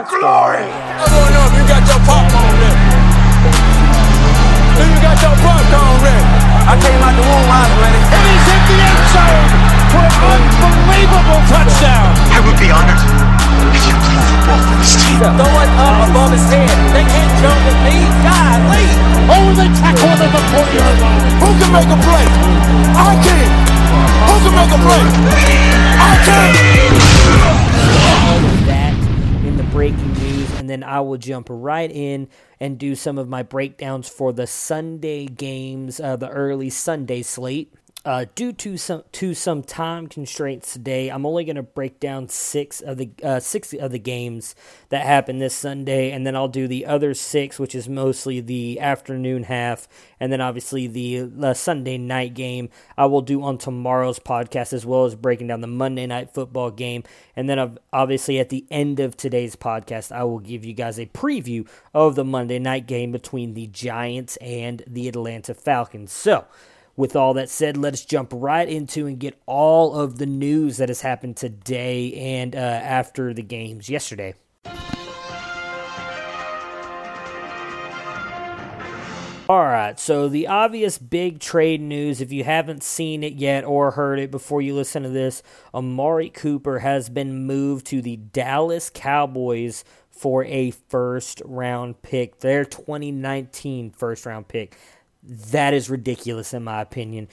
Prepare for glory! I don't know if you got your popcorn ready. Do you got your popcorn ready? I came out the womb, I was ready. And he's hit the end zone for an unbelievable touchdown. I would be honored if you played football for this team. Throw it up above his head. They can't jump with me. God, lead. Over the tackle at the 40 yard line. Who can make a play? I can. Who can make a play? I can. Breaking news, and then I will jump right in and do some of my breakdowns for the Sunday games, uh, the early Sunday slate. Uh, due to some to some time constraints today, I'm only going to break down six of the uh, six of the games that happened this Sunday, and then I'll do the other six, which is mostly the afternoon half, and then obviously the uh, Sunday night game. I will do on tomorrow's podcast as well as breaking down the Monday night football game, and then ob- obviously at the end of today's podcast, I will give you guys a preview of the Monday night game between the Giants and the Atlanta Falcons. So. With all that said, let's jump right into and get all of the news that has happened today and uh, after the games yesterday. All right, so the obvious big trade news, if you haven't seen it yet or heard it before you listen to this, Amari Cooper has been moved to the Dallas Cowboys for a first round pick, their 2019 first round pick. That is ridiculous, in my opinion.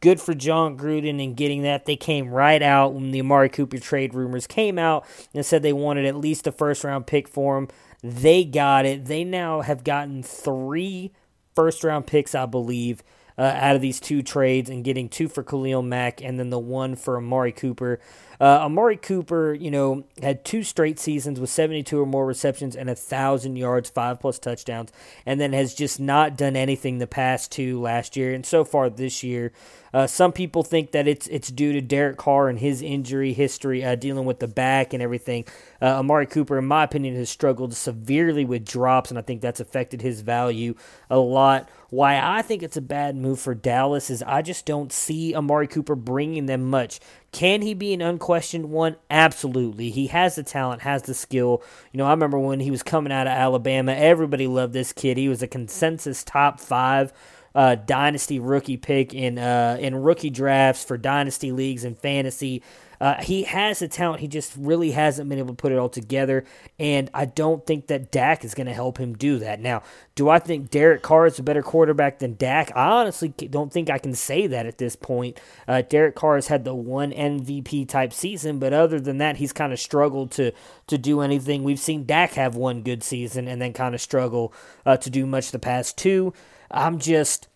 Good for Jon Gruden in getting that. They came right out when the Amari Cooper trade rumors came out and said they wanted at least a first round pick for him. They got it. They now have gotten three first round picks, I believe, uh, out of these two trades and getting two for Khalil Mack and then the one for Amari Cooper. Uh, Amari Cooper, you know, had two straight seasons with 72 or more receptions and a 1,000 yards, five plus touchdowns, and then has just not done anything the past two last year and so far this year. Uh, some people think that it's it's due to Derek Carr and his injury history, uh, dealing with the back and everything. Uh, Amari Cooper, in my opinion, has struggled severely with drops, and I think that's affected his value a lot. Why I think it's a bad move for Dallas is I just don't see Amari Cooper bringing them much. Can he be an unquestioned one? Absolutely. He has the talent, has the skill. You know, I remember when he was coming out of Alabama, everybody loved this kid. He was a consensus top five uh, dynasty rookie pick in uh, in rookie drafts for dynasty leagues and fantasy. Uh, he has the talent. He just really hasn't been able to put it all together. And I don't think that Dak is going to help him do that. Now, do I think Derek Carr is a better quarterback than Dak? I honestly don't think I can say that at this point. Uh, Derek Carr has had the one MVP type season, but other than that, he's kind of struggled to to do anything. We've seen Dak have one good season and then kind of struggle uh, to do much the past two. I'm just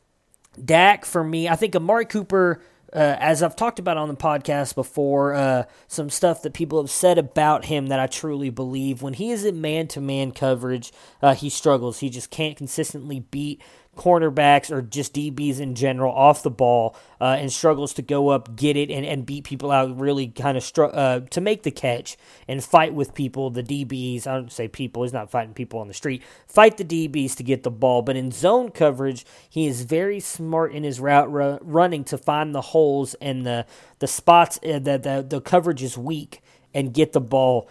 Dak for me. I think Amari Cooper. Uh, as I've talked about on the podcast before, uh, some stuff that people have said about him that I truly believe. When he is in man to man coverage, uh, he struggles. He just can't consistently beat cornerbacks or just DBs in general off the ball uh, and struggles to go up, get it, and, and beat people out really kind of str- uh, to make the catch and fight with people, the DBs. I don't say people, he's not fighting people on the street. Fight the DBs to get the ball. But in zone coverage, he is very smart in his route ru- running to find the holes and the, the spots uh, that the, the coverage is weak and get the ball.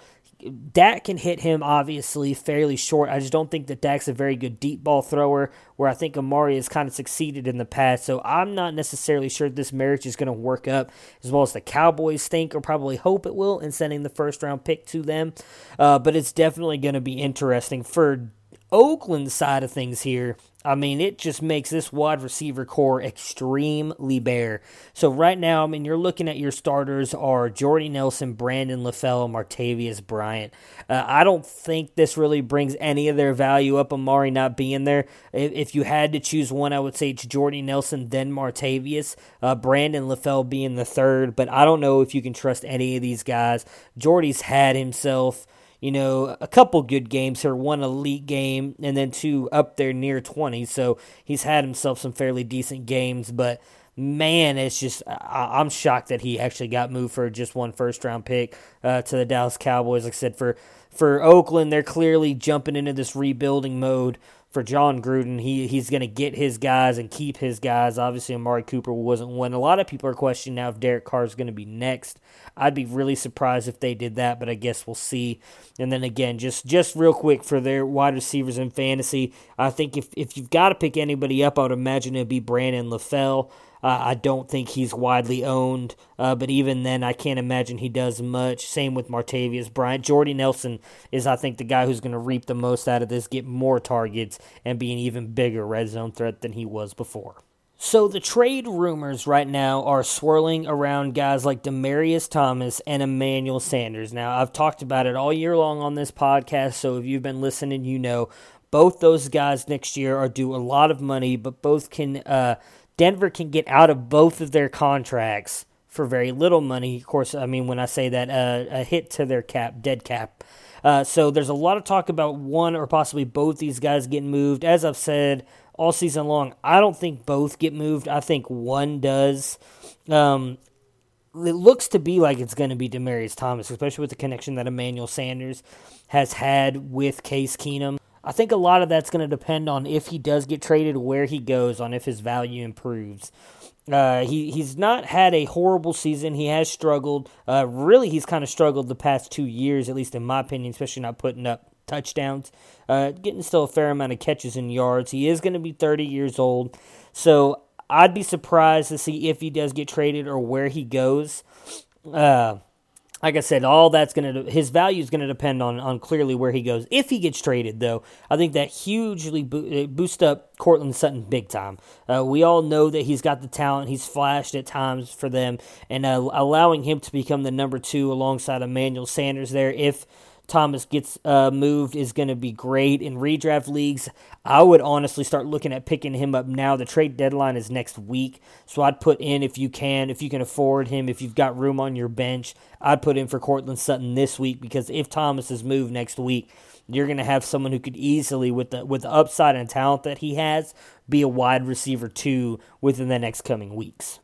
Dak can hit him obviously fairly short. I just don't think that Dak's a very good deep ball thrower, where I think Amari has kind of succeeded in the past. So I'm not necessarily sure this marriage is going to work up as well as the Cowboys think or probably hope it will in sending the first round pick to them. Uh, but it's definitely going to be interesting for Oakland side of things here, I mean, it just makes this wide receiver core extremely bare. So right now, I mean, you're looking at your starters are Jordy Nelson, Brandon LaFell, Martavis Bryant. Uh, I don't think this really brings any of their value up. Amari not being there. If, if you had to choose one, I would say it's Jordy Nelson, then Martavius. Uh, Brandon LaFell being the third, but I don't know if you can trust any of these guys. Jordy's had himself you know, a couple good games here, one elite game, and then two up there near 20. So he's had himself some fairly decent games, but man, it's just, I, am shocked that he actually got moved for just one first round pick uh, to the Dallas Cowboys. Like I said, for, for Oakland, they're clearly jumping into this rebuilding mode for Jon Gruden. He he's going to get his guys and keep his guys. Obviously, Amari Cooper wasn't one. A lot of people are questioning now if Derek Carr is going to be next. I'd be really surprised if they did that, but I guess we'll see. And then again, just just real quick for their wide receivers in fantasy, I think if if you've got to pick anybody up, I would imagine it'd be Brandon LaFell. Uh, I don't think he's widely owned, uh, but even then, I can't imagine he does much. Same with Martavis Bryant. Jordy Nelson is, I think, the guy who's going to reap the most out of this, get more targets, and be an even bigger red zone threat than he was before. So the trade rumors right now are swirling around guys like Demaryius Thomas and Emmanuel Sanders. Now, I've talked about it all year long on this podcast, so if you've been listening, you know both those guys next year are due a lot of money, but both can uh, Denver can get out of both of their contracts for very little money. Of course, I mean, when I say that, uh, a hit to their cap, dead cap. Uh, so there's a lot of talk about one or possibly both these guys getting moved. As I've said all season long, I don't think both get moved. I think one does. Um, it looks to be like it's going to be Demaryius Thomas, especially with the connection that Emmanuel Sanders has had with Case Keenum. I think a lot of that's going to depend on if he does get traded, where he goes, on if his value improves. Uh, he he's not had a horrible season. He has struggled. Uh, really, he's kind of struggled the past two years, at least in my opinion, especially not putting up touchdowns. Uh, getting still a fair amount of catches and yards. He is going to be 30 years old, so I'd be surprised to see if he does get traded or where he goes. Uh, like I said, all that's going to his value is going to depend on on clearly where he goes. If he gets traded, though, I think that hugely bo- uh, boost up Courtland Sutton big time. Uh, we all know that he's got the talent. He's flashed at times for them, and uh, allowing him to become the number two alongside Emmanuel Sanders there, if Thomas gets uh, moved is going to be great in redraft leagues. I would honestly start looking at picking him up now. The trade deadline is next week, so I'd put in if you can, if you can afford him, if you've got room on your bench, I'd put in for Courtland Sutton this week because if Thomas is moved next week, you're going to have someone who could easily, with the with the upside and talent that he has, be a wide receiver too within the next coming weeks.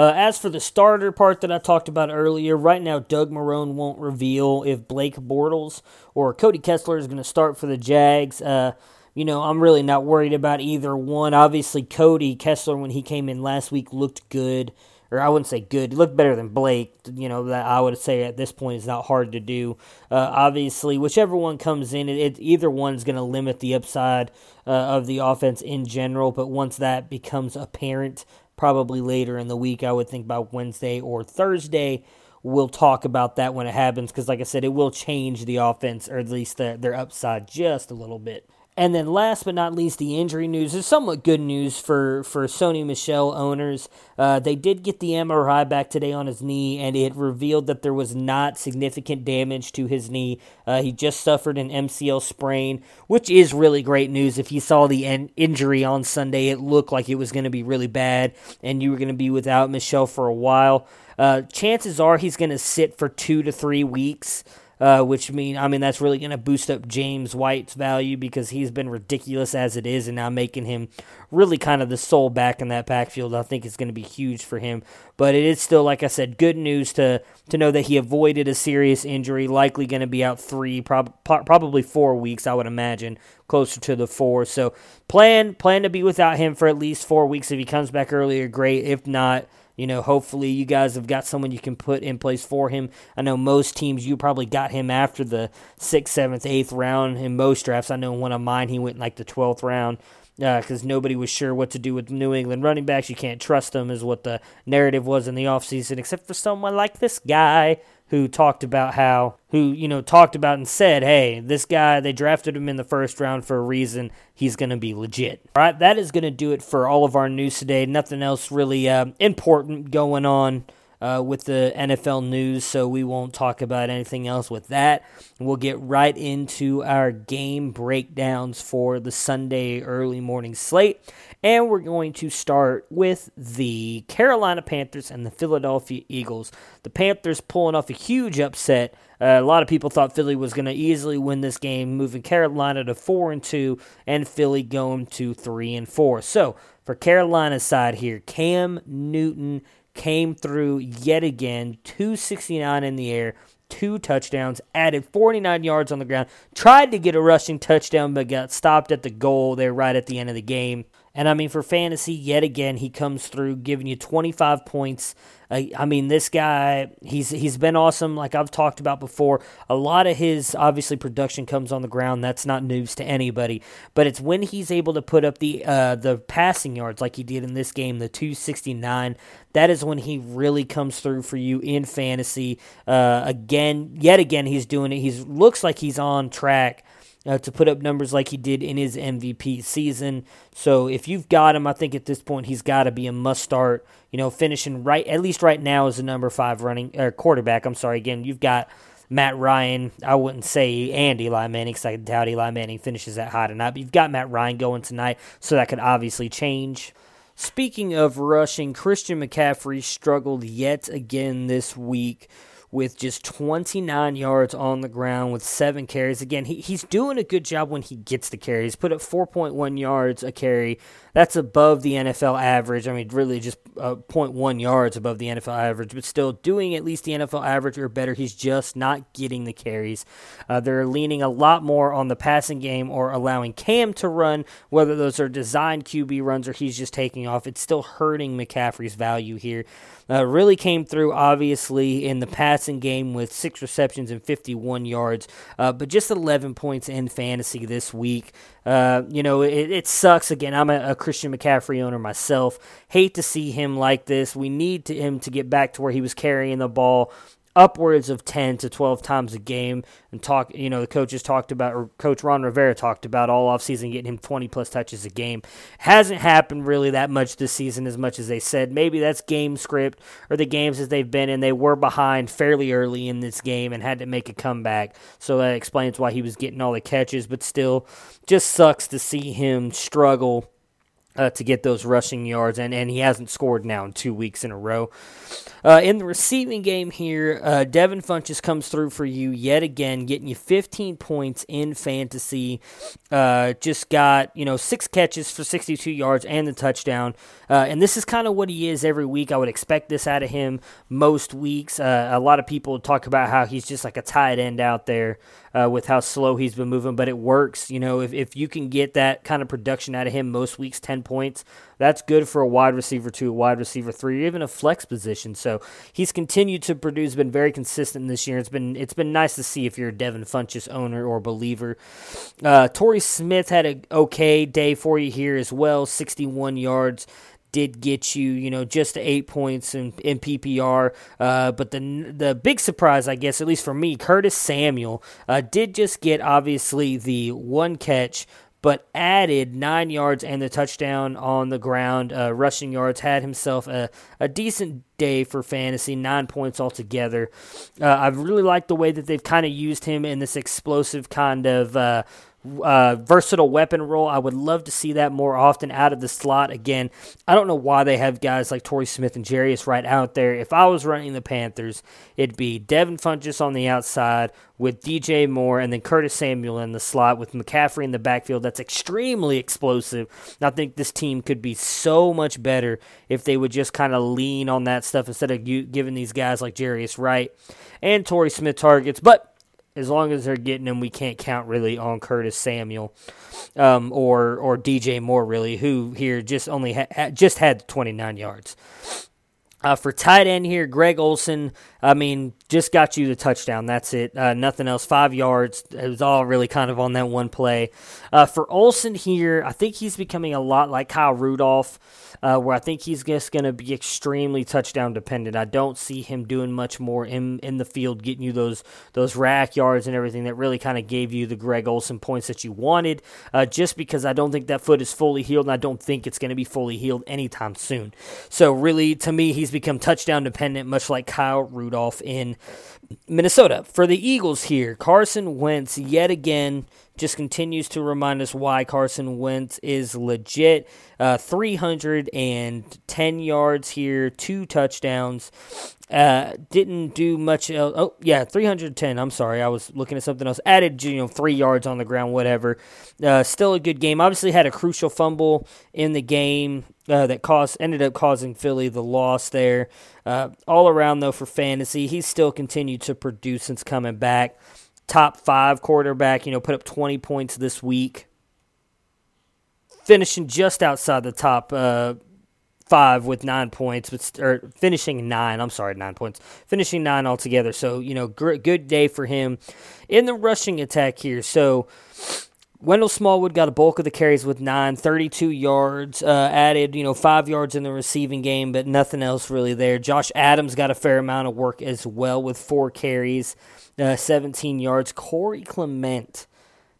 Uh, as for the starter part that I talked about earlier, right now Doug Marrone won't reveal if Blake Bortles or Cody Kessler is going to start for the Jags. Uh, you know, I'm really not worried about either one. Obviously, Cody Kessler, when he came in last week, looked good. Or I wouldn't say good. He looked better than Blake. You know, that I would say at this point is not hard to do. Uh, obviously, whichever one comes in, it, it either one's going to limit the upside uh, of the offense in general. But once that becomes apparent, probably later in the week. I would think about Wednesday or Thursday. We'll talk about that when it happens because, like I said, it will change the offense or at least the, their upside just a little bit. And then last but not least, the injury news is somewhat good news for, for Sony Michel owners. Uh, they did get the MRI back today on his knee, and it revealed that there was not significant damage to his knee. Uh, he just suffered an MCL sprain, which is really great news. If you saw the en- injury on Sunday, it looked like it was going to be really bad, and you were going to be without Michel for a while. Uh, chances are he's going to sit for two to three weeks uh, which mean I mean that's really going to boost up James White's value because he's been ridiculous as it is, and now making him really kind of the sole back in that backfield. I think is going to be huge for him. But it is still, like I said, good news to to know that he avoided a serious injury. Likely going to be out three, prob- probably four weeks, I would imagine, closer to the four. So plan plan to be without him for at least four weeks. If he comes back earlier, great. If not you know, hopefully you guys have got someone you can put in place for him. I know most teams you probably got him after the sixth, seventh, eighth round in most drafts. I know one of mine he went like the twelfth round because uh, nobody was sure what to do with New England running backs. You can't trust them, is what the narrative was in the offseason, except for someone like this guy who talked about how who you know talked about and said, "Hey, this guy they drafted him in the first round for a reason. He's going to be legit." All right, that is going to do it for all of our news today. Nothing else really uh, important going on. Uh, with the NFL news, so we won't talk about anything else with that. We'll get right into our game breakdowns for the Sunday early morning slate. And we're going to start with the Carolina Panthers and the Philadelphia Eagles. The Panthers pulling off a huge upset. Uh, a lot of people thought Philly was going to easily win this game, moving Carolina to 4 and 2 and Philly going to 3 and 4. So, for Carolina's side here, Cam Newton came through yet again, 269 in the air, two touchdowns, added 49 yards on the ground, tried to get a rushing touchdown, but got stopped at the goal there right at the end of the game. And I mean, for fantasy, yet again, he comes through giving you 25 points. Uh, I mean, this guy, he's he's been awesome. Like I've talked about before, a lot of his obviously production comes on the ground. That's not news to anybody. But it's when he's able to put up the uh, the passing yards like he did in this game, the 269. That is when he really comes through for you in fantasy. Uh, again, yet again, he's doing it. He looks like he's on track uh, to put up numbers like he did in his MVP season. So if you've got him, I think at this point he's got to be a must start. You know, finishing right at least right now as a number five running or quarterback. I'm sorry. Again, you've got Matt Ryan. I wouldn't say and Eli Manning because I doubt Eli Manning finishes that high tonight. But you've got Matt Ryan going tonight, so that could obviously change. Speaking of rushing, Christian McCaffrey struggled yet again this week with just 29 yards on the ground with seven carries. Again, he, he's doing a good job when he gets the carries. Put up 4.1 yards a carry. That's above the NFL average. I mean, really just uh, 0.1 yards above the NFL average, but still doing at least the NFL average or better. He's just not getting the carries. Uh, they're leaning a lot more on the passing game or allowing Cam to run, whether those are designed QB runs or he's just taking off. It's still hurting McCaffrey's value here. Uh, really came through, obviously, in the passing game with six receptions and 51 yards, uh, but just 11 points in fantasy this week. Uh, you know, it, it, sucks. Again, I'm a, a, Christian McCaffrey owner myself. Hate to see him like this. We need to, him to get back to where he was carrying the ball upwards of 10 to 12 times a game and talk you know the coaches talked about or coach ron rivera talked about all offseason getting him 20 plus touches a game. Hasn't happened really that much this season as much as they said. Maybe that's game script or the games as they've been and they were behind fairly early in this game and had to make a comeback. So that explains why he was getting all the catches. But still just sucks to see him struggle uh, to get those rushing yards, and, and he hasn't scored now in two weeks in a row. Uh, in the receiving game here, uh, Devin Funchess comes through for you yet again, getting you 15 points in fantasy. Uh, just got you know six catches for 62 yards and the touchdown. Uh, and this is kind of what he is every week. I would expect this out of him most weeks. Uh, a lot of people talk about how he's just like a tight end out there uh, with how slow he's been moving, but it works. You know, if, if you can get that kind of production out of him most weeks, 10 points, that's good for a wide receiver two, a wide receiver three, or even a flex position. So he's continued to produce, been very consistent this year. It's been it's been nice to see if you're a Devin Funchess owner or believer. Uh, Torrey Smith had an okay day for you here as well, 61 yards did get you, you know, just eight points in, in PPR. Uh, but the the big surprise, I guess, at least for me, Curtis Samuel uh, did just get obviously the one catch. But added nine yards and the touchdown on the ground, uh, rushing yards. Had himself a, a decent day for fantasy, nine points altogether. Uh, I've really liked the way that they've kind of used him in this explosive kind of uh, versatile weapon role. I would love to see that more often out of the slot. Again, I don't know why they have guys like Torrey Smith and Jarius Wright out there. If I was running the Panthers, it'd be Devin Funchess on the outside with DJ Moore and then Curtis Samuel in the slot with McCaffrey in the backfield. That's extremely explosive. And I think this team could be so much better if they would just kind of lean on that stuff instead of giving these guys like Jarius Wright and Torrey Smith targets. But as long as they're getting him, we can't count really on Curtis Samuel um, or or DJ Moore really, who here just only ha- just had 29 yards. Uh, for tight end here, Greg Olsen I mean, just got you the touchdown. That's it. Uh, nothing else. Five yards. It was all really kind of on that one play. Uh, for Olsen here, I think he's becoming a lot like Kyle Rudolph, uh, where I think he's just going to be extremely touchdown dependent. I don't see him doing much more in in the field, getting you those those rack yards and everything that really kind of gave you the Greg Olsen points that you wanted. Uh, just because I don't think that foot is fully healed, and I don't think it's going to be fully healed anytime soon. So really, to me, he's become touchdown dependent, much like Kyle Rudolph. Rudolph in Minnesota. For the Eagles here, Carson Wentz yet again just continues to remind us why Carson Wentz is legit. Uh, 310 yards here, two touchdowns. Uh, didn't do much. Else. Oh, yeah, 310. I'm sorry. I was looking at something else. Added, you know, three yards on the ground, whatever. Uh, still a good game. Obviously, had a crucial fumble in the game uh, that caused ended up causing Philly the loss there. Uh, all around, though, for fantasy, he's still continued to produce since coming back. Top five quarterback, you know, put up 20 points this week. Finishing just outside the top uh, five with nine points, but or finishing nine. I'm sorry, nine points, finishing nine altogether. So you know, gr- good day for him in the rushing attack here. So. Wendell Smallwood got a bulk of the carries with nine, 32 yards, uh, added, you know, five yards in the receiving game, but nothing else really there. Josh Adams got a fair amount of work as well with four carries, uh, 17 yards. Corey Clement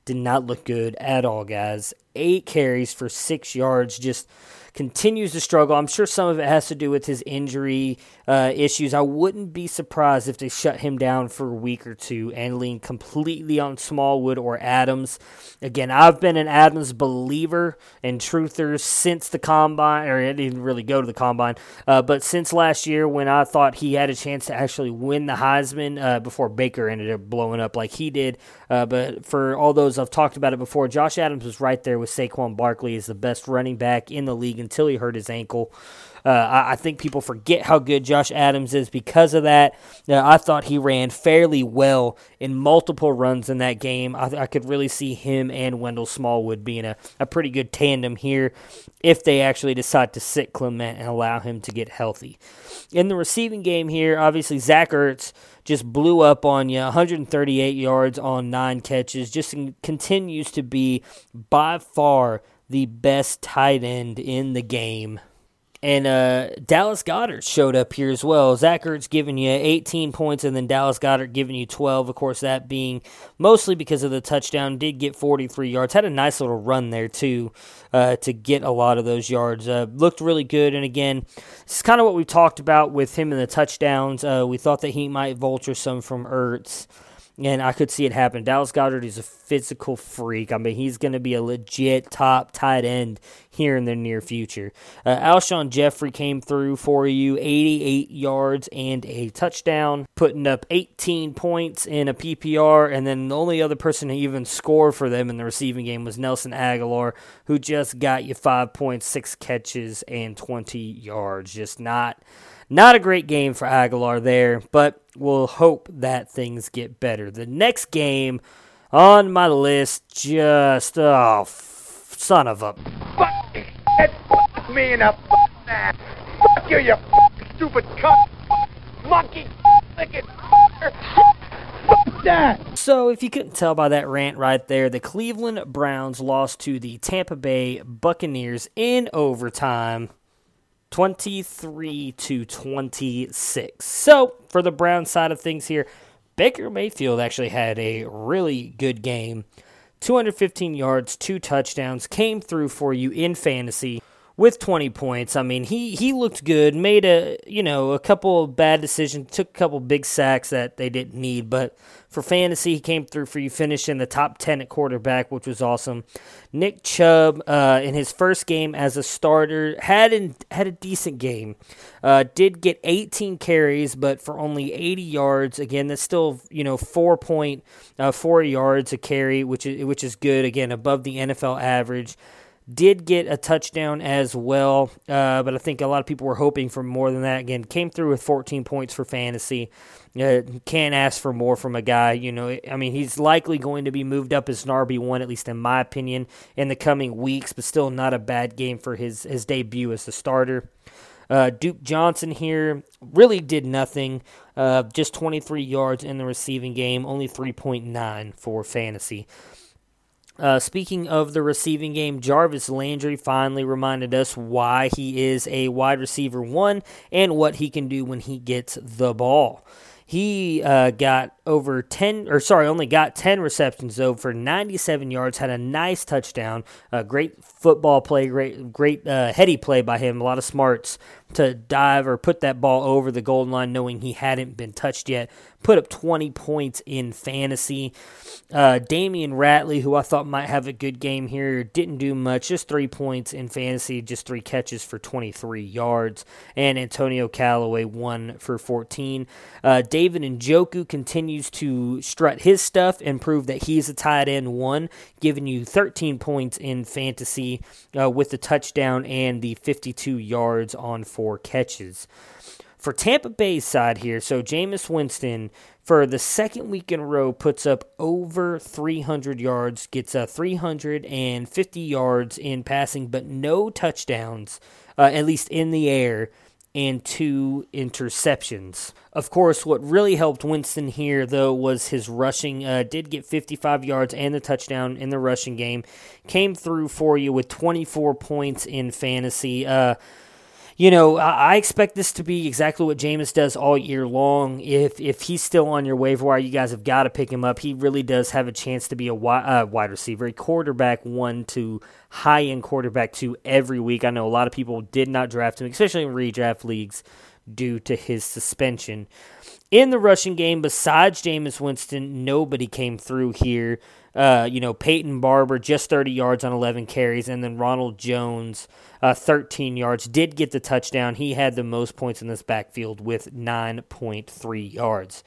did not look good at all, guys. Eight carries for six yards, just continues to struggle. I'm sure some of it has to do with his injury uh, issues. I wouldn't be surprised if they shut him down for a week or two and lean completely on Smallwood or Adams. Again, I've been an Adams believer and truther since the combine, or I didn't really go to the combine, uh, but since last year when I thought he had a chance to actually win the Heisman uh, before Baker ended up blowing up like he did. Uh, but for all those I've talked about it before, Josh Adams was right there with Saquon Barkley as the best running back in the league until he hurt his ankle. Uh, I, I, think people forget how good Josh Adams is because of that. I thought he ran fairly well in multiple runs in that game. I, I could really see him and Wendell Smallwood being a, a pretty good tandem here if they actually decide to sit Clement and allow him to get healthy. In the receiving game here, obviously, Zach Ertz just blew up on you 138 yards on nine catches just continues to be by far the best tight end in the game. And uh, Dallas Goedert showed up here as well. Zach Ertz giving you 18 points, and then Dallas Goedert giving you 12. Of course, that being mostly because of the touchdown. Did get 43 yards. Had a nice little run there, too, uh, to get a lot of those yards. Uh, looked really good. And again, it's kind of what we talked about with him in the touchdowns. Uh, we thought that he might vulture some from Ertz and I could see it happen. Dallas Goedert is a physical freak. I mean, he's going to be a legit top tight end here in the near future. Uh, Alshon Jeffery came through for you, 88 yards and a touchdown, putting up 18 points in a PPR. And then the only other person to even score for them in the receiving game was Nelson Agholor, who just got you five points, six catches, and 20 yards. Just not not a great game for Agholor there, but we'll hope that things get better. The next game on my list, just oh, f- son of a fuck me in a ass. Fuck you, you stupid cunt. Monkey that. So, if you couldn't tell by that rant right there, the Cleveland Browns lost to the Tampa Bay Buccaneers in overtime. 23 to 26. So, for the Brown side of things here, Baker Mayfield actually had a really good game. 215 yards, two touchdowns, came through for you in fantasy with 20 points. I mean, he he looked good, made a, you know, a couple bad decisions, took a couple big sacks that they didn't need, but for fantasy, he came through for you, finished in the top 10 at quarterback, which was awesome. Nick Chubb, uh, in his first game as a starter, had, had a decent game. Uh, did get 18 carries, but for only 80 yards. Again, that's still, you know, 4.4 uh, yards a carry, which is, which is good. Again, above the NFL average did get a touchdown as well, uh, but I think a lot of people were hoping for more than that. Again, came through with 14 points for fantasy. Uh, can't ask for more from a guy. You know, I mean, he's likely going to be moved up as an RB one, at least in my opinion, in the coming weeks. But still, not a bad game for his his debut as a starter. Uh, Duke Johnson here really did nothing, uh, just 23 yards in the receiving game, only 3.9 for fantasy. Uh, speaking of the receiving game, Jarvis Landry finally reminded us why he is a wide receiver one and what he can do when he gets the ball. He uh, got over 10, or sorry, only got 10 receptions though for 97 yards, had a nice touchdown, a great football play, great, great uh, heady play by him, a lot of smarts to dive or put that ball over the golden line knowing he hadn't been touched yet. Put up 20 points in fantasy. Uh, Damion Ratley, who I thought might have a good game here, didn't do much. Just three points in fantasy, just three catches for 23 yards. And Antonio Callaway, one for 14. Uh, David Njoku continues to strut his stuff and prove that he's a tight end one, giving you 13 points in fantasy uh, with the touchdown and the 52 yards on four catches. For Tampa Bay's side here, so Jameis Winston for the second week in a row puts up over 300 yards, gets a 350 yards in passing, but no touchdowns, uh, at least in the air, and two interceptions. Of course, what really helped Winston here, though, was his rushing. Uh, did get 55 yards and the touchdown in the rushing game. Came through for you with 24 points in fantasy. Uh, you know, I, expect this to be exactly what Jameis does all year long. If if he's still on your waiver wire, you guys have got to pick him up. He really does have a chance to be a wide, uh, wide receiver, a quarterback one to high end quarterback two every week. I know a lot of people did not draft him, especially in redraft leagues, due to his suspension. In the rushing game, besides Jameis Winston, nobody came through here. Uh, you know, Peyton Barber just 30 yards on 11 carries, and then Ronald Jones, uh, 13 yards, did get the touchdown. He had the most points in this backfield with 9.3 yards.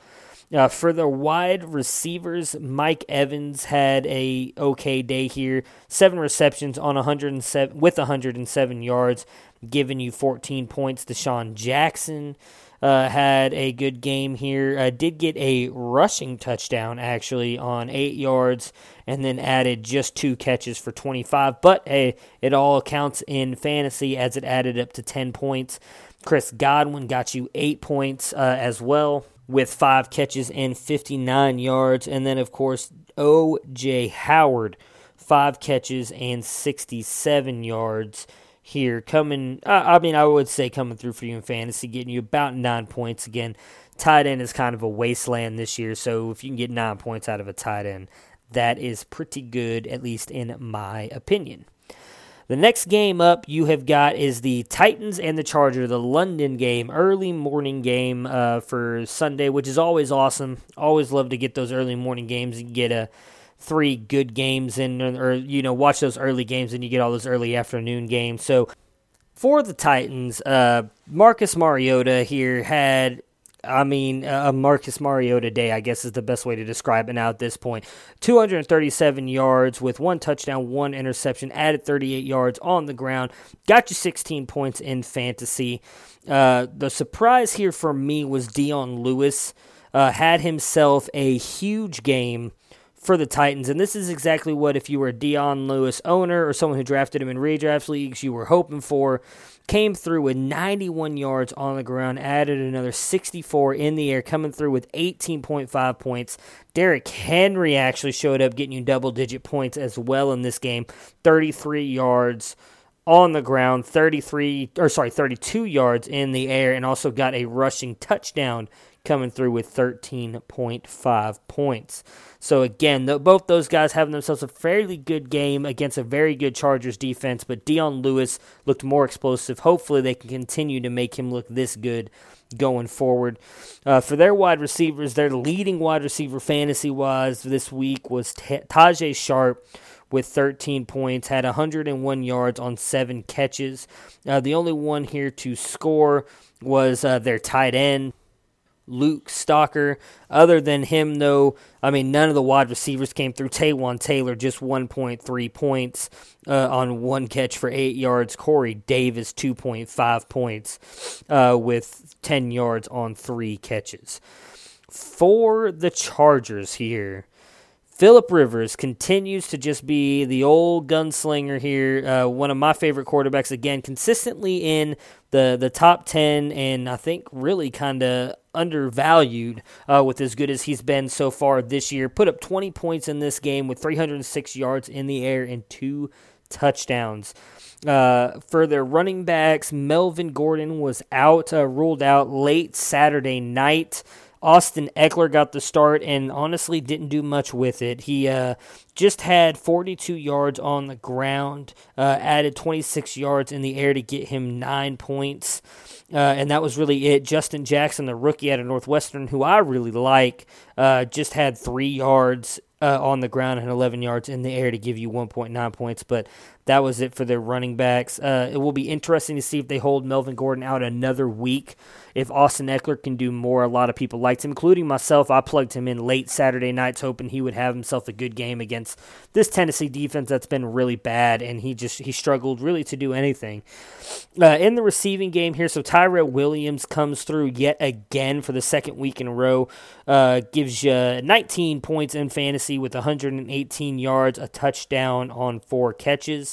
Uh, for the wide receivers, Mike Evans had a okay day here. Seven receptions on 107 with 107 yards, giving you 14 points. DeSean Jackson uh, had a good game here. Uh, did get a rushing touchdown actually on eight yards, and then added just two catches for 25. But hey, it all counts in fantasy as it added up to 10 points. Chris Godwin got you eight points uh, as well with five catches and 59 yards, and then of course O.J. Howard five catches and 67 yards here coming. I mean, I would say coming through for you in fantasy, getting you about nine points again. Tight end is kind of a wasteland this year, so if you can get nine points out of a tight end, that is pretty good, at least in my opinion. The next game up you have got is the Titans and the Charger, the London game, early morning game uh, for Sunday, which is always awesome. Always love to get those early morning games and get a three good games and or you know watch those early games and you get all those early afternoon games. So for the Titans, uh, Marcus Mariota here had. I mean, a Marcus Mariota day, I guess, is the best way to describe it now at this point. 237 yards with one touchdown, one interception, added 38 yards on the ground, got you 16 points in fantasy. Uh, the surprise here for me was Dion Lewis. Uh, had himself a huge game for the Titans. And this is exactly what, if you were a Dion Lewis owner or someone who drafted him in redraft leagues, you were hoping for. Came through with 91 yards on the ground, added another 64 in the air, coming through with 18.5 points. Derrick Henry actually showed up, getting you double digit points as well in this game 33 yards on the ground, 33 or sorry, 32 yards in the air, and also got a rushing touchdown coming through with 13.5 points. So again, the, both those guys having themselves a fairly good game against a very good Chargers defense, but Dion Lewis looked more explosive. Hopefully, they can continue to make him look this good going forward. Uh, for their wide receivers, their leading wide receiver fantasy wise this week was T- Tajae Sharpe with 13 points, had 101 yards on seven catches. Uh, the only one here to score was uh, their tight end, Luke Stocker. Other than him, though, I mean, none of the wide receivers came through. Taywan Taylor, just 1.3 points uh, on one catch for eight yards. Corey Davis, 2.5 points uh, with 10 yards on three catches. For the Chargers here, Philip Rivers continues to just be the old gunslinger here. Uh, one of my favorite quarterbacks, again, consistently in the, the top 10, and I think really kind of undervalued uh, with as good as he's been so far this year. Put up 20 points in this game with 306 yards in the air and two touchdowns. Uh, for their running backs, Melvin Gordon was out, uh, ruled out late Saturday night. Austin Ekeler got the start and honestly didn't do much with it. He uh, just had 42 yards on the ground, uh, added 26 yards in the air to get him nine points. Uh, and that was really it. Justin Jackson, the rookie out of Northwestern, who I really like, uh, just had three yards uh, on the ground and 11 yards in the air to give you 1.9 points. But that was it for their running backs. Uh, it will be interesting to see if they hold Melvin Gordon out another week. If Austin Ekeler can do more, a lot of people liked him, including myself. I plugged him in late Saturday nights, hoping he would have himself a good game against this Tennessee defense that's been really bad, and he just he struggled really to do anything. Uh, in the receiving game here, so Tyrell Williams comes through yet again for the second week in a row, uh, gives you 19 points in fantasy with 118 yards, a touchdown on four catches.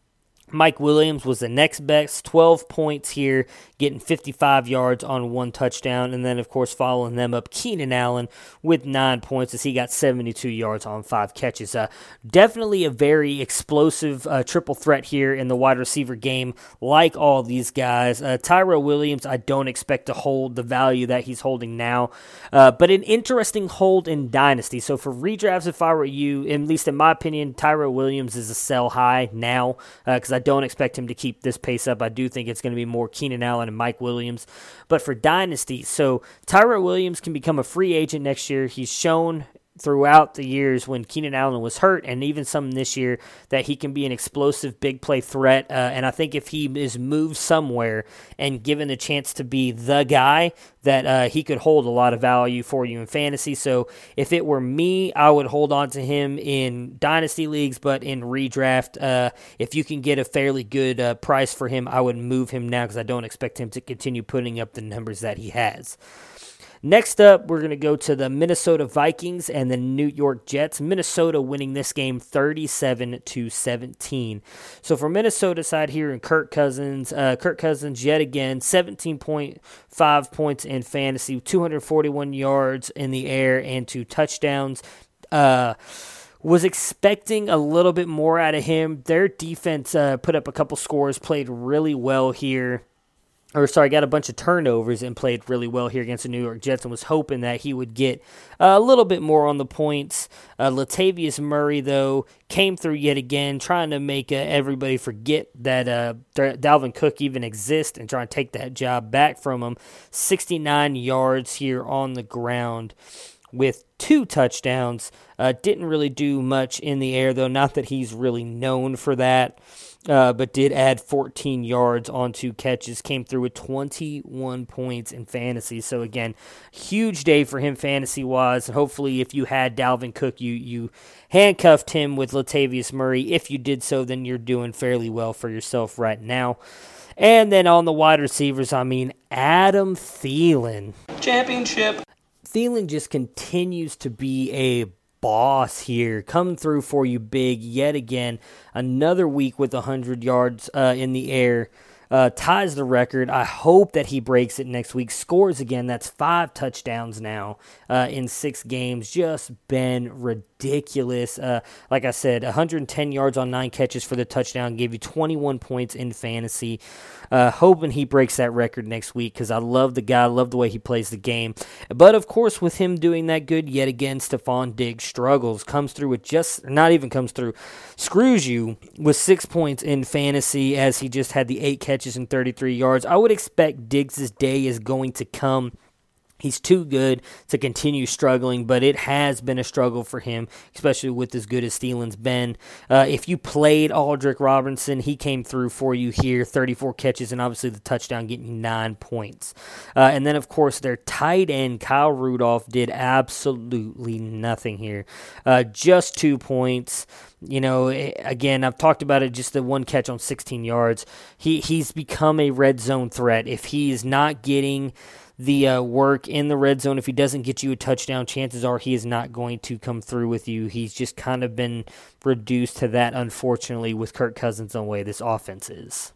Mike Williams was the next best, 12 points here, getting 55 yards on one touchdown. And then, of course, following them up, Keenan Allen with nine points as he got 72 yards on five catches. Uh, definitely a very explosive uh, triple threat here in the wide receiver game, like all these guys. Uh, Tyrell Williams, I don't expect to hold the value that he's holding now, uh, but an interesting hold in Dynasty. So for redrafts, if I were you, at least in my opinion, Tyrell Williams is a sell high now because uh, I don't expect him to keep this pace up. I do think it's going to be more Keenan Allen and Mike Williams. But for Dynasty, so Tyrell Williams can become a free agent next year. He's shown throughout the years when Keenan Allen was hurt, and even some this year, that he can be an explosive big play threat. Uh, and I think if he is moved somewhere and given the chance to be the guy, that uh, he could hold a lot of value for you in fantasy. So if it were me, I would hold on to him in dynasty leagues, but in redraft, uh, if you can get a fairly good uh, price for him, I would move him now because I don't expect him to continue putting up the numbers that he has. Next up, we're going to go to the Minnesota Vikings and the New York Jets. Minnesota winning this game 37 to 17. So for Minnesota side here and Kirk Cousins, uh, Kirk Cousins yet again 17.5 points in fantasy, 241 yards in the air and two touchdowns. Uh, was expecting a little bit more out of him. Their defense uh, put up a couple scores, played really well here or sorry, got a bunch of turnovers and played really well here against the New York Jets and was hoping that he would get a little bit more on the points. Uh, Latavius Murray, though, came through yet again, trying to make uh, everybody forget that uh, Dalvin Cook even exists and trying to take that job back from him. 69 yards here on the ground with two touchdowns. Uh, didn't really do much in the air, though, not that he's really known for that uh, but did add 14 yards on two catches. Came through with 21 points in fantasy. So again, huge day for him fantasy wise. And hopefully, if you had Dalvin Cook, you you handcuffed him with Latavius Murray. If you did so, then you're doing fairly well for yourself right now. And then on the wide receivers, I mean Adam Thielen. Championship. Thielen just continues to be a boss here. Come through for you big yet again. Another week with 100 yards uh, in the air. Uh, ties the record. I hope that he breaks it next week. Scores again. That's five touchdowns now uh, in six games. Just been ridiculous. Uh, like I said, 110 yards on nine catches for the touchdown. Gave you 21 points in fantasy. Uh, hoping he breaks that record next week because I love the guy. I love the way he plays the game. But of course, with him doing that good yet again, Stefon Diggs struggles. Comes through with just, not even comes through, screws you with six points in fantasy as he just had the eight catches and 33 yards. I would expect Diggs' day is going to come He's too good to continue struggling, but it has been a struggle for him, especially with as good as Thielen's been. Uh, if you played Aldrick Robinson, he came through for you here 34 catches, and obviously the touchdown getting nine points. Uh, and then, of course, their tight end, Kyle Rudolph, did absolutely nothing here. Uh, just two points you know, eh, again, I've talked about it. Just the one catch on 16 yards. He he's become a red zone threat. If he is not getting the uh, work in the red zone. If he doesn't get you a touchdown, chances are he is not going to come through with you. He's just kind of been reduced to that, unfortunately, with Kirk Cousins on the way this offense is.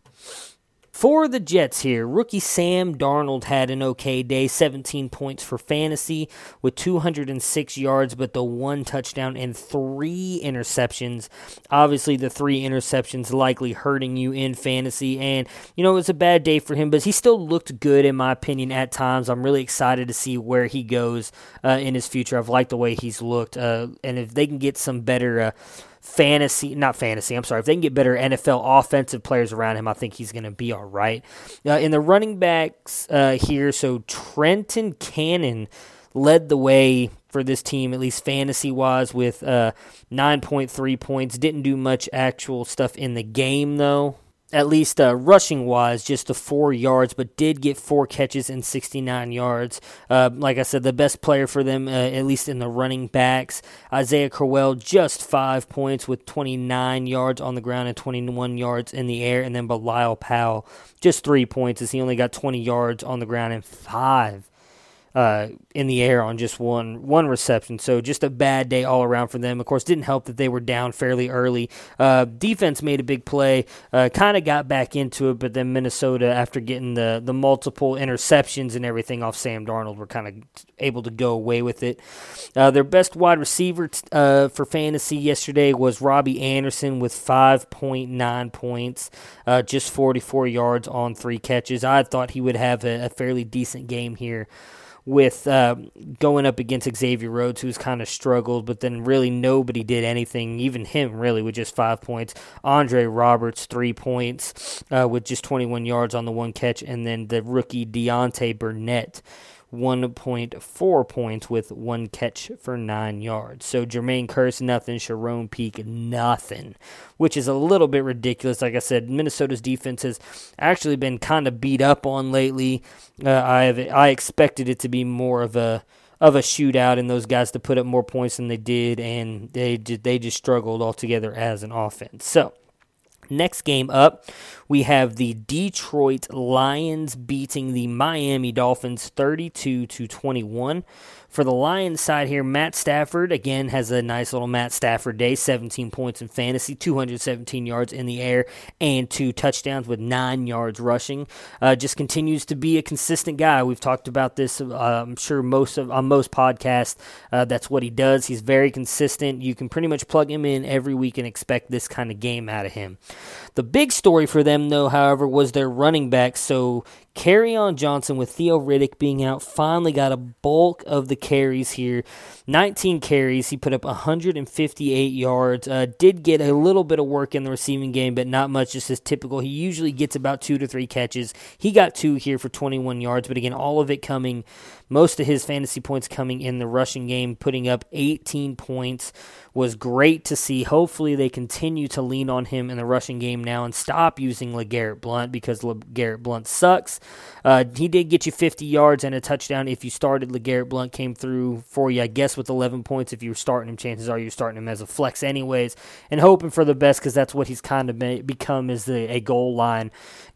For the Jets here, rookie Sam Darnold had an okay day, 17 points for fantasy with 206 yards, but the one touchdown and three interceptions. Obviously, the three interceptions likely hurting you in fantasy. And, you know, it was a bad day for him, but he still looked good, in my opinion, at times. I'm really excited to see where he goes uh, in his future. I've liked the way he's looked. Uh, and if they can get some better. Uh, fantasy, not fantasy, I'm sorry, if they can get better NFL offensive players around him, I think he's going to be all right. Uh, in the running backs uh, here, so Trenton Cannon led the way for this team, at least fantasy wise, with uh, 9.3 points. Didn't do much actual stuff in the game, though at least uh, rushing wise, just the four yards, but did get four catches and 69 yards. Uh, like I said, the best player for them, uh, at least in the running backs, Isaiah Crowell, just five points with 29 yards on the ground and 21 yards in the air. And then Bilal Powell, just three points as he only got 20 yards on the ground and five uh, in the air on just one one reception. So just a bad day all around for them. Of course, didn't help that they were down fairly early. Uh, defense made a big play, uh, kind of got back into it, but then Minnesota, after getting the the multiple interceptions and everything off Sam Darnold, were kind of able to go away with it. Uh, their best wide receiver t- uh, for fantasy yesterday was Robbie Anderson with 5.9 points, uh, just 44 yards on three catches. I thought he would have a, a fairly decent game here with uh, going up against Xavier Rhodes, who's kind of struggled, but then really nobody did anything, even him really, with just five points. Andre Roberts, three points uh, with just 21 yards on the one catch, and then the rookie Deontay Burnett 1.4 points with one catch for nine yards. So Jermaine Kearse, nothing. Sharon Peak, nothing, which is a little bit ridiculous. Like I said, Minnesota's defense has actually been kind of beat up on lately. Uh, I have, I expected it to be more of a of a shootout and those guys to put up more points than they did, and they they just struggled altogether as an offense. So Next game up, we have the Detroit Lions beating the Miami Dolphins 32 to 21. For the Lions side here, Matt Stafford again has a nice little Matt Stafford day 17 points in fantasy, 217 yards in the air, and two touchdowns with nine yards rushing. Uh, just continues to be a consistent guy. We've talked about this, uh, I'm sure, most of on most podcasts. Uh, that's what he does. He's very consistent. You can pretty much plug him in every week and expect this kind of game out of him. The big story for them, though, however, was their running back. So Kerryon Johnson with Theo Riddick being out finally got a bulk of the carries here. 19 carries. He put up 158 yards. Uh, did get a little bit of work in the receiving game, but not much. Just as typical. He usually gets about two to three catches. He got two here for 21 yards, but again, all of it coming, most of his fantasy points coming in the rushing game, putting up 18 points was great to see. Hopefully, they continue to lean on him in the rushing game now and stop using LeGarrette Blount because LeGarrette Blount sucks. Uh, he did get you 50 yards and a touchdown if you started. LeGarrette Blount came through for you, I guess, with 11 points. If you were starting him, chances are you're starting him as a flex, anyways, and hoping for the best because that's what he's kind of become is a goal line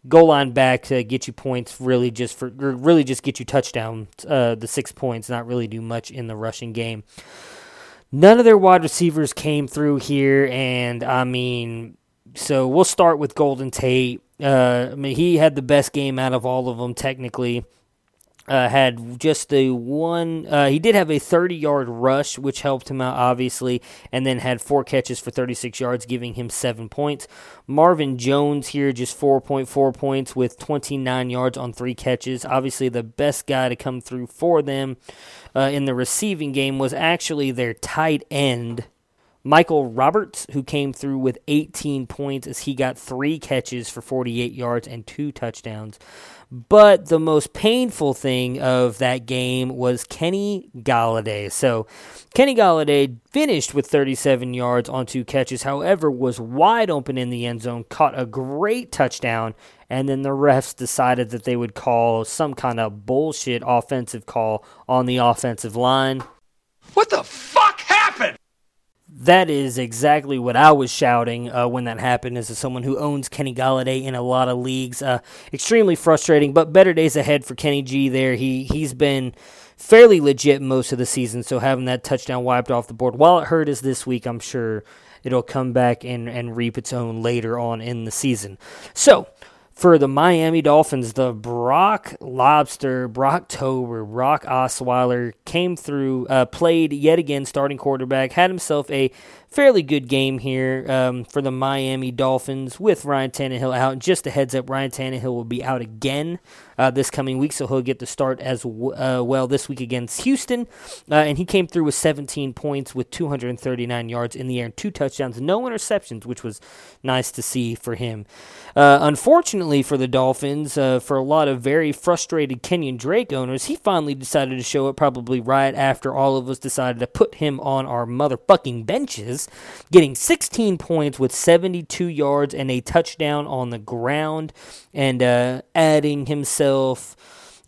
goal line back to get you points really just for really just get you touchdown uh, the six points not really do much in the rushing game None of their wide receivers came through here, and I mean, so we'll start with Golden Tate. Uh, I mean, he had the best game out of all of them, technically uh, had just the one. Uh, he did have a 30 yard rush, which helped him out, obviously, and then had four catches for 36 yards, giving him seven points. Marvin Jones here, just 4.4 points with 29 yards on three catches. Obviously, the best guy to come through for them uh, in the receiving game was actually their tight end. Michael Roberts, who came through with 18 points as he got three catches for 48 yards and two touchdowns. But the most painful thing of that game was Kenny Golladay. So Kenny Golladay finished with 37 yards on two catches, however, was wide open in the end zone, caught a great touchdown, and then the refs decided that they would call some kind of bullshit offensive call on the offensive line. What the fuck? That is exactly what I was shouting uh, when that happened. As someone who owns Kenny Golladay in a lot of leagues, uh, extremely frustrating. But better days ahead for Kenny G. There, he he's been fairly legit most of the season. So having that touchdown wiped off the board, while it hurt us this week, I'm sure it'll come back and and reap its own later on in the season. So for the Miami Dolphins, the Brock Lobster, Brocktober, Brock Osweiler came through, uh, played yet again starting quarterback, had himself a fairly good game here um, for the Miami Dolphins with Ryan Tannehill out. Just a heads up, Ryan Tannehill will be out again uh, this coming week, so he'll get the start as w- uh, well this week against Houston. Uh, and he came through with 17 points with 239 yards in the air and two touchdowns, no interceptions, which was nice to see for him. Uh, unfortunately for the Dolphins, uh, for a lot of very frustrated Kenyon Drake owners, he finally decided to show up probably right after all of us decided to put him on our motherfucking benches getting 16 points with 72 yards and a touchdown on the ground, and uh, adding himself.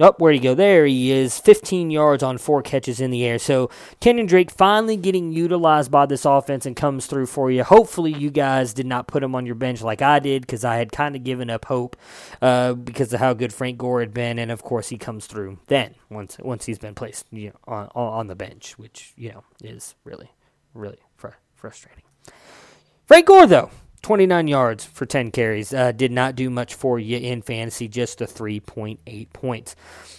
Up oh, where you go? There he is, 15 yards on four catches in the air. So Kenyon Drake finally getting utilized by this offense and comes through for you. Hopefully, you guys did not put him on your bench like I did because I had kind of given up hope uh, because of how good Frank Gore had been, and of course he comes through then once once he's been placed you know, on on the bench, which you know is really really Frustrating. Frank Gore, though, 29 yards for 10 carries. Uh, did not do much for you in fantasy, just a 3.8 points.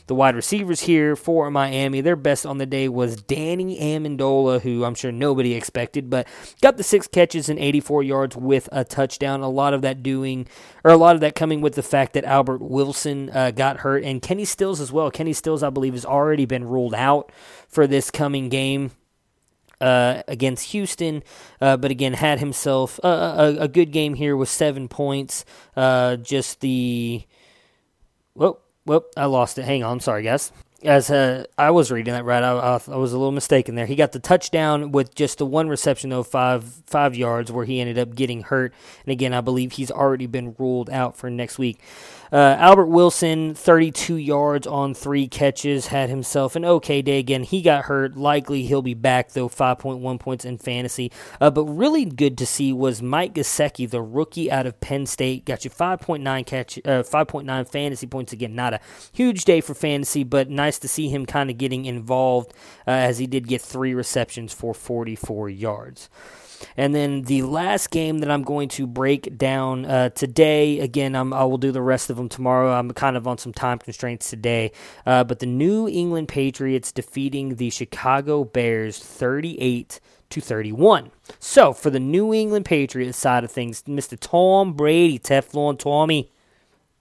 The wide receivers here for Miami, their best on the day was Danny Amendola, who I'm sure nobody expected, but got the six catches and 84 yards with a touchdown. A lot of that doing, or a lot of that coming with the fact that Albert Wilson uh, got hurt, and Kenny Stills as well. Kenny Stills, I believe, has already been ruled out for this coming game. Uh, against Houston, uh, but again had himself a, a, a, good game here with seven points. Uh, just the whoop whoop I lost it. Hang on, sorry guys. As uh, I was reading that right, I, I, I, was a little mistaken there. He got the touchdown with just the one reception though, five five yards, where he ended up getting hurt. And again, I believe he's already been ruled out for next week. Uh, Albert Wilson, 32 yards on three catches, had himself an okay day again. He got hurt. Likely he'll be back, though, 5.1 points in fantasy. Uh, but really good to see was Mike Gesicki, the rookie out of Penn State. Got you 5.9 catch, uh, 5.9 fantasy points again. Not a huge day for fantasy, but nice to see him kind of getting involved uh, as he did get three receptions for 44 yards. And then the last game that I'm going to break down uh, today, again, I'm, i will do the rest of them tomorrow. I'm kind of on some time constraints today. Uh, but the New England Patriots defeating the Chicago Bears 38 to 31. So for the New England Patriots side of things, Mr. Tom Brady, Teflon Tommy,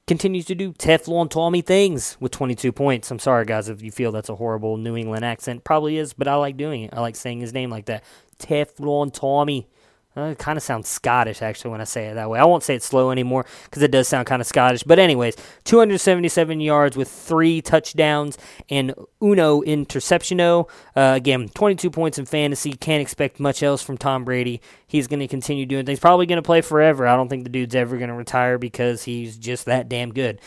continues to do Teflon Tommy things with 22 points. I'm sorry, guys, if you feel that's a horrible New England accent. Probably is, but I like doing it. I like saying his name like that. Teflon Tommy. It kind of sounds Scottish, actually, when I say it that way. I won't say it slow anymore because it does sound kind of Scottish. But, anyways, 277 yards with three touchdowns and uno interceptiono. Uh, again, 22 points in fantasy. Can't expect much else from Tom Brady. He's going to continue doing things. Probably going to play forever. I don't think the dude's ever going to retire because he's just that damn good.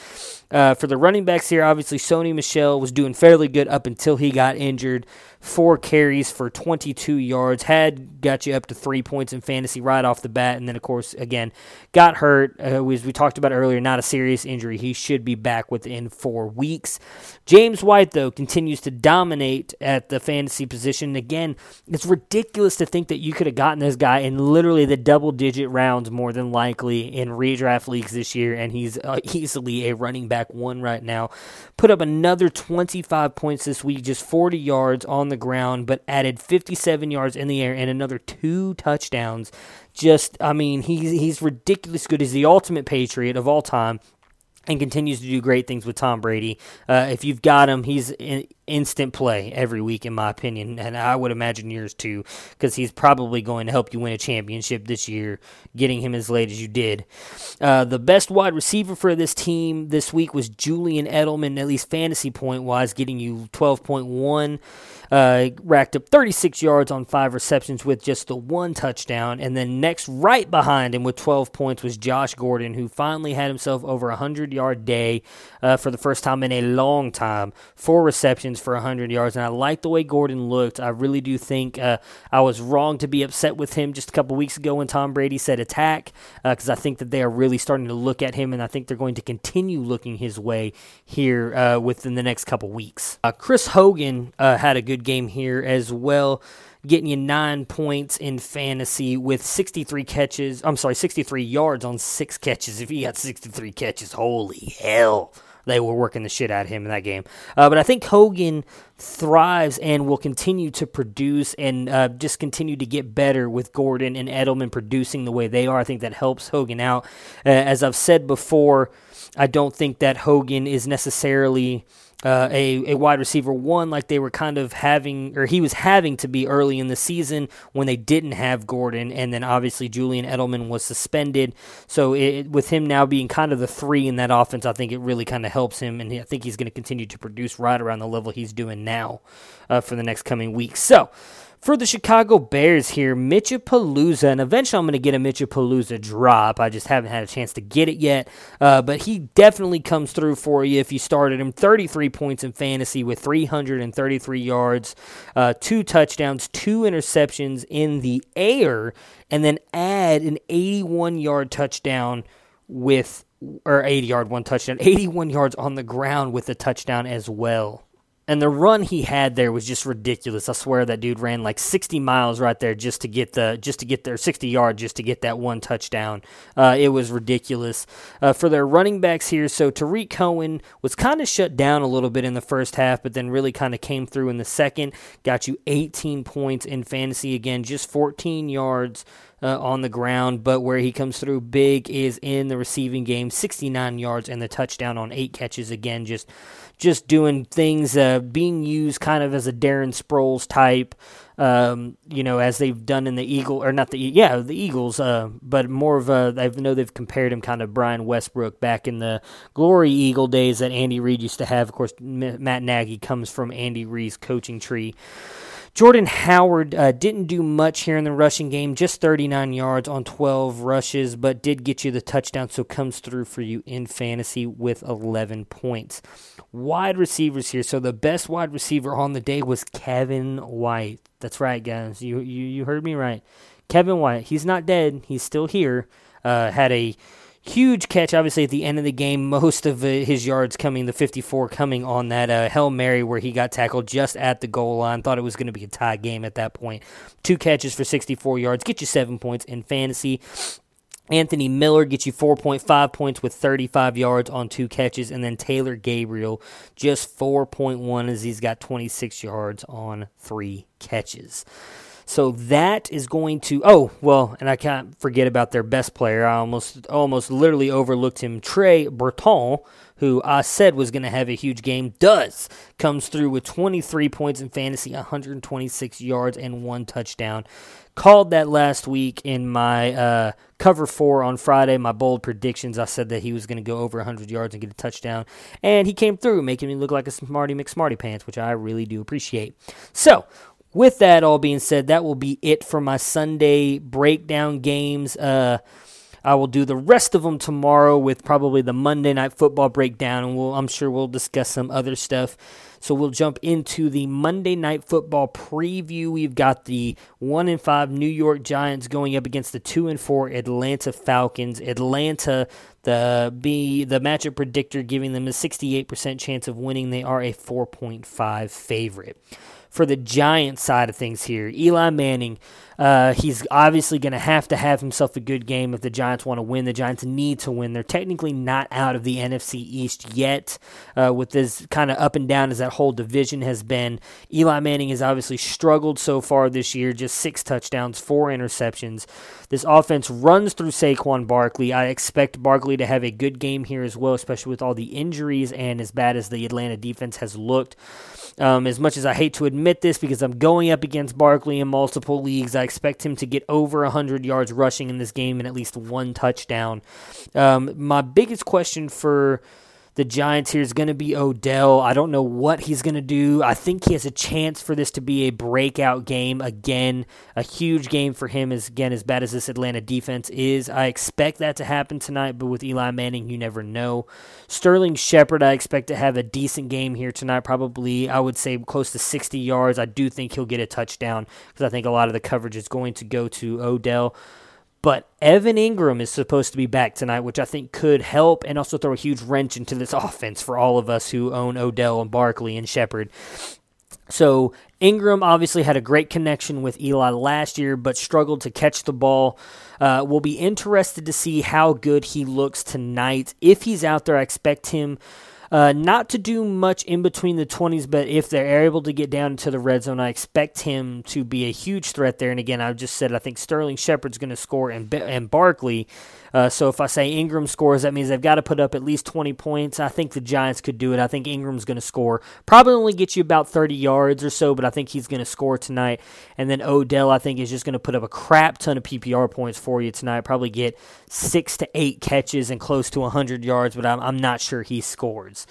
Uh, for the running backs here, obviously, Sony Michel was doing fairly good up until he got injured four carries for 22 yards, had got you up to three points in fantasy right off the bat, and then of course again got hurt. Uh, as we talked about earlier, not a serious injury. He should be back within four weeks. James White though continues to dominate at the fantasy position. Again, it's ridiculous to think that you could have gotten this guy in literally the double-digit rounds more than likely in redraft leagues this year, and he's uh, easily a running back one right now. Put up another 25 points this week, just 40 yards on the the ground, but added 57 yards in the air and another two touchdowns. Just, I mean, he's he's ridiculous good. He's the ultimate Patriot of all time and continues to do great things with Tom Brady. Uh, if you've got him, he's in instant play every week, in my opinion, and I would imagine yours too, because he's probably going to help you win a championship this year, getting him as late as you did. Uh, the best wide receiver for this team this week was Julian Edelman, at least fantasy point wise, getting you 12.1. Uh, racked up 36 yards on five receptions with just the one touchdown. And then next, right behind him with 12 points, was Josh Gordon, who finally had himself over 100 yard day uh, for the first time in a long time. Four receptions for 100 yards, and I like the way Gordon looked. I really do think uh, I was wrong to be upset with him just a couple weeks ago when Tom Brady said attack, because uh, I think that they are really starting to look at him, and I think they're going to continue looking his way here uh, within the next couple weeks. Uh, Chris Hogan had a good game here as well getting you nine points in fantasy with 63 catches. I'm sorry, 63 yards on six catches. If he got 63 catches, holy hell. They were working the shit out of him in that game. Uh, but I think Hogan thrives and will continue to produce and uh, just continue to get better with Gordon and Edelman producing the way they are. I think that helps Hogan out. Uh, as I've said before, I don't think that Hogan is necessarily uh, a, a wide receiver one like they were kind of having, or he was having to be early in the season when they didn't have Gordon, and then obviously Julian Edelman was suspended. So it, with him now being kind of the three in that offense, I think it really kind of helps him, and I think he's going to continue to produce right around the level he's doing now uh, for the next coming weeks. So for the Chicago Bears here, Mitchapalooza, and eventually I'm going to get a Mitchapalooza drop. I just haven't had a chance to get it yet, uh, but he definitely comes through for you if you started him. 33 points in fantasy with 333 yards, uh, two touchdowns, two interceptions in the air, and then add an 81 yard touchdown with, or 80 yard one touchdown, 81 yards on the ground with a touchdown as well. And the run he had there was just ridiculous. I swear that dude ran like 60 miles right there just to get the just to get there 60 yards just to get that one touchdown. Uh, it was ridiculous uh, for their running backs here. So Tarik Cohen was kind of shut down a little bit in the first half, but then really kind of came through in the second. Got you 18 points in fantasy again, just 14 yards uh, on the ground, but where he comes through big is in the receiving game 69 yards and the touchdown on eight catches again. Just just doing things, uh, being used kind of as a Darren Sproles type, um, you know, as they've done in the Eagle or not the yeah the Eagles, uh, but more of a I know they've compared him kind of Brian Westbrook back in the glory Eagle days that Andy Reid used to have. Of course, Matt Nagy comes from Andy Reid's coaching tree. Jordan Howard uh, didn't do much here in the rushing game, just 39 yards on 12 rushes, but did get you the touchdown, so comes through for you in fantasy with 11 points. Wide receivers here. So the best wide receiver on the day was Kevin White. That's right, guys. You you, you heard me right. Kevin White. He's not dead. He's still here. Uh, had a huge catch, obviously, at the end of the game. Most of uh, his yards coming, the 54 coming on that uh, Hail Mary where he got tackled just at the goal line. Thought it was going to be a tie game at that point. Two catches for 64 yards. Get you seven points in fantasy. Anthony Miller gets you 4.5 points with 35 yards on two catches. And then Taylor Gabriel just 4.1 as he's got 26 yards on three catches. So that is going to oh well, and I can't forget about their best player. I almost almost literally overlooked him, Trey Burton, who I said was going to have a huge game. Does comes through with 23 points in fantasy, 126 yards, and one touchdown. Called that last week in my uh, cover four on Friday, my bold predictions. I said that he was going to go over 100 yards and get a touchdown, and he came through, making me look like a smarty McSmarty pants, which I really do appreciate. So with that all being said, that will be it for my Sunday breakdown games. Uh, I will do the rest of them tomorrow with probably the Monday night football breakdown, and we'll, I'm sure we'll discuss some other stuff. So we'll jump into the Monday night football preview. We've got the one and five New York Giants going up against the two and four Atlanta Falcons. Atlanta, the be the matchup predictor, giving them a 68% chance of winning. They are a 4.5 favorite for the Giants side of things here. Eli Manning, uh, he's obviously going to have to have himself a good game if the Giants want to win. The Giants need to win. They're technically not out of the NFC East yet, uh, with this kind of up and down as that whole division has been. Eli Manning has obviously struggled so far this year, just six touchdowns, four interceptions. This offense runs through Saquon Barkley. I expect Barkley to have a good game here as well, especially with all the injuries and as bad as the Atlanta defense has looked. Um, as much as I hate to admit this because I'm going up against Barkley in multiple leagues, I expect him to get over 100 yards rushing in this game and at least one touchdown. Um, my biggest question for the Giants here is going to be Odell. I don't know what he's going to do. I think he has a chance for this to be a breakout game again. A huge game for him is again as bad as this Atlanta defense is. I expect that to happen tonight, but with Eli Manning, you never know. Sterling Shepard, I expect to have a decent game here tonight. Probably, I would say close to 60 yards. I do think he'll get a touchdown because I think a lot of the coverage is going to go to Odell. But Evan Engram is supposed to be back tonight, which I think could help and also throw a huge wrench into this offense for all of us who own Odell and Barkley and Shepard. So Engram obviously had a great connection with Eli last year, but struggled to catch the ball. Uh, we'll be interested to see how good he looks tonight. If he's out there, I expect him uh, not to do much in between the 20s, but if they're able to get down into the red zone, I expect him to be a huge threat there. And again, I just said I think Sterling Shepard's going to score and, and Barkley uh, so if I say Engram scores, that means they've got to put up at least 20 points. I think the Giants could do it. I think Engram's going to score. Probably only get you about 30 yards or so, but I think he's going to score tonight. And then Odell, I think, is just going to put up a crap ton of PPR points for you tonight. Probably get six to eight catches and close to 100 yards, but I'm, I'm not sure he scores.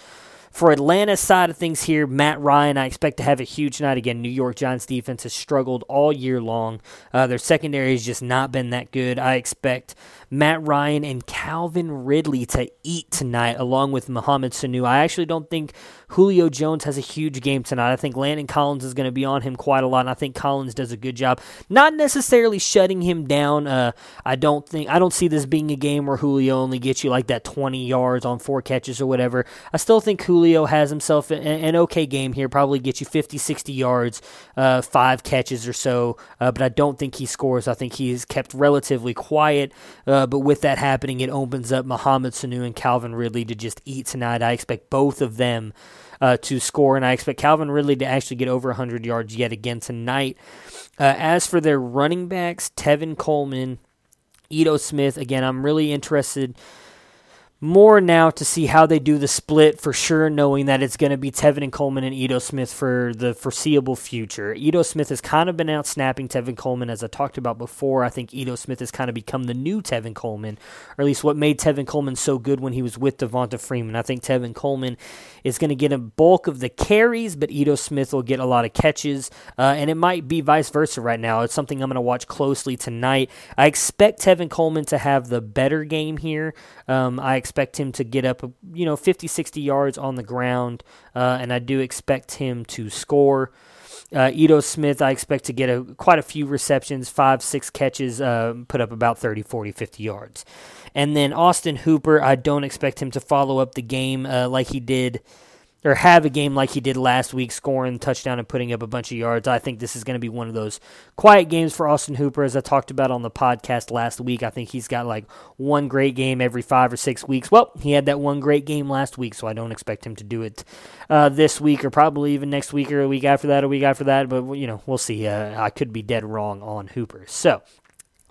For Atlanta's side of things here, Matt Ryan, I expect to have a huge night again. New York Giants defense has struggled all year long. Uh, their secondary has just not been that good. I expect Matt Ryan and Calvin Ridley to eat tonight, along with Mohamed Sanu. I actually don't think Julio Jones has a huge game tonight. I think Landon Collins is going to be on him quite a lot, and I think Collins does a good job. Not necessarily shutting him down. Uh, I don't think I don't see this being a game where Julio only gets you like that 20 yards on four catches or whatever. I still think Julio has himself an, an okay game here. Probably get you 50, 60 yards, uh, five catches or so. Uh, but I don't think he scores. I think he is kept relatively quiet. Uh, but with that happening, it opens up Mohamed Sanu and Calvin Ridley to just eat tonight. I expect both of them uh, to score, and I expect Calvin Ridley to actually get over 100 yards yet again tonight. Uh, as for their running backs, Tevin Coleman, Ito Smith, again, I'm really interested more now to see how they do the split for sure, knowing that it's going to be Tevin and Coleman and Ito Smith for the foreseeable future. Ito Smith has kind of been out snapping Tevin Coleman, as I talked about before. I think Ito Smith has kind of become the new Tevin Coleman, or at least what made Tevin Coleman so good when he was with Devonta Freeman. I think Tevin Coleman is going to get a bulk of the carries, but Ito Smith will get a lot of catches, uh, and it might be vice versa right now. It's something I'm going to watch closely tonight. I expect Tevin Coleman to have the better game here. Um, I expect him to get up, you know, 50, 60 yards on the ground, uh, and I do expect him to score. Uh, Ito Smith, I expect to get a, quite a few receptions, five, six catches, uh, put up about 30, 40, 50 yards. And then Austin Hooper, I don't expect him to follow up the game uh, like he did or have a game like he did last week, scoring touchdown and putting up a bunch of yards. I think this is going to be one of those quiet games for Austin Hooper, as I talked about on the podcast last week. I think he's got like one great game every five or six weeks. Well, he had that one great game last week, so I don't expect him to do it uh, this week or probably even next week or a week after that, a week after that. But you know, we'll see. Uh, I could be dead wrong on Hooper. So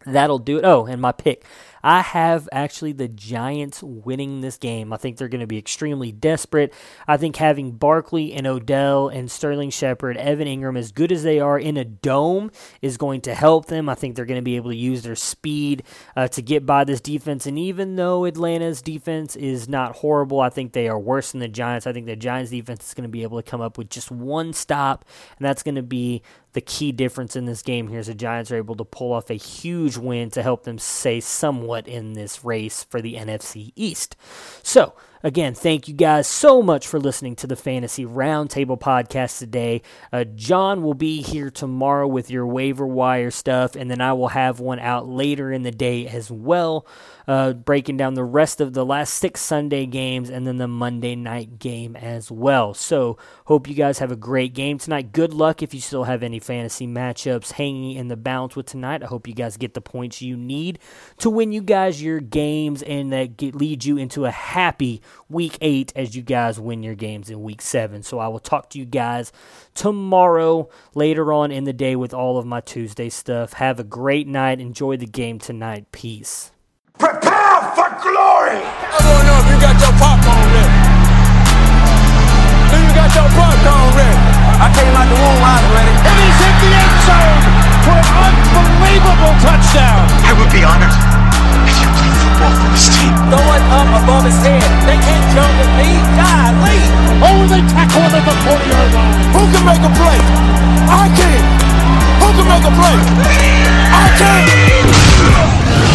that'll do it. Oh, and my pick. I have actually the Giants winning this game. I think they're going to be extremely desperate. I think having Barkley and Odell and Sterling Shepard, Evan Engram, as good as they are in a dome, is going to help them. I think they're going to be able to use their speed uh, to get by this defense. And even though Atlanta's defense is not horrible, I think they are worse than the Giants. I think the Giants defense is going to be able to come up with just one stop, and that's going to be the key difference in this game here is the Giants are able to pull off a huge win to help them stay somewhat in this race for the NFC East. So, Again, thank you guys so much for listening to the Fantasy Roundtable podcast today. Uh, John will be here tomorrow with your waiver wire stuff, and then I will have one out later in the day as well, uh, breaking down the rest of the last six Sunday games and then the Monday night game as well. So, hope you guys have a great game tonight. Good luck if you still have any fantasy matchups hanging in the balance with tonight. I hope you guys get the points you need to win you guys your games and that get, lead you into a happy week eight as you guys win your games in week seven. So I will talk to you guys tomorrow later on in the day with all of my Tuesday stuff. Have a great night. Enjoy the game tonight. Peace. Prepare for glory! I wanna know if you got your popcorn ready. Do you got your popcorn ready? I came out the womb, I was ready. And he's hit the end zone for an unbelievable touchdown. I would be honored Throw it up above his head. They can't jump with me. Die, Lee. Oh, tackle him at the 40 yard line. Who can make a play? I can. Who can make a play? I can.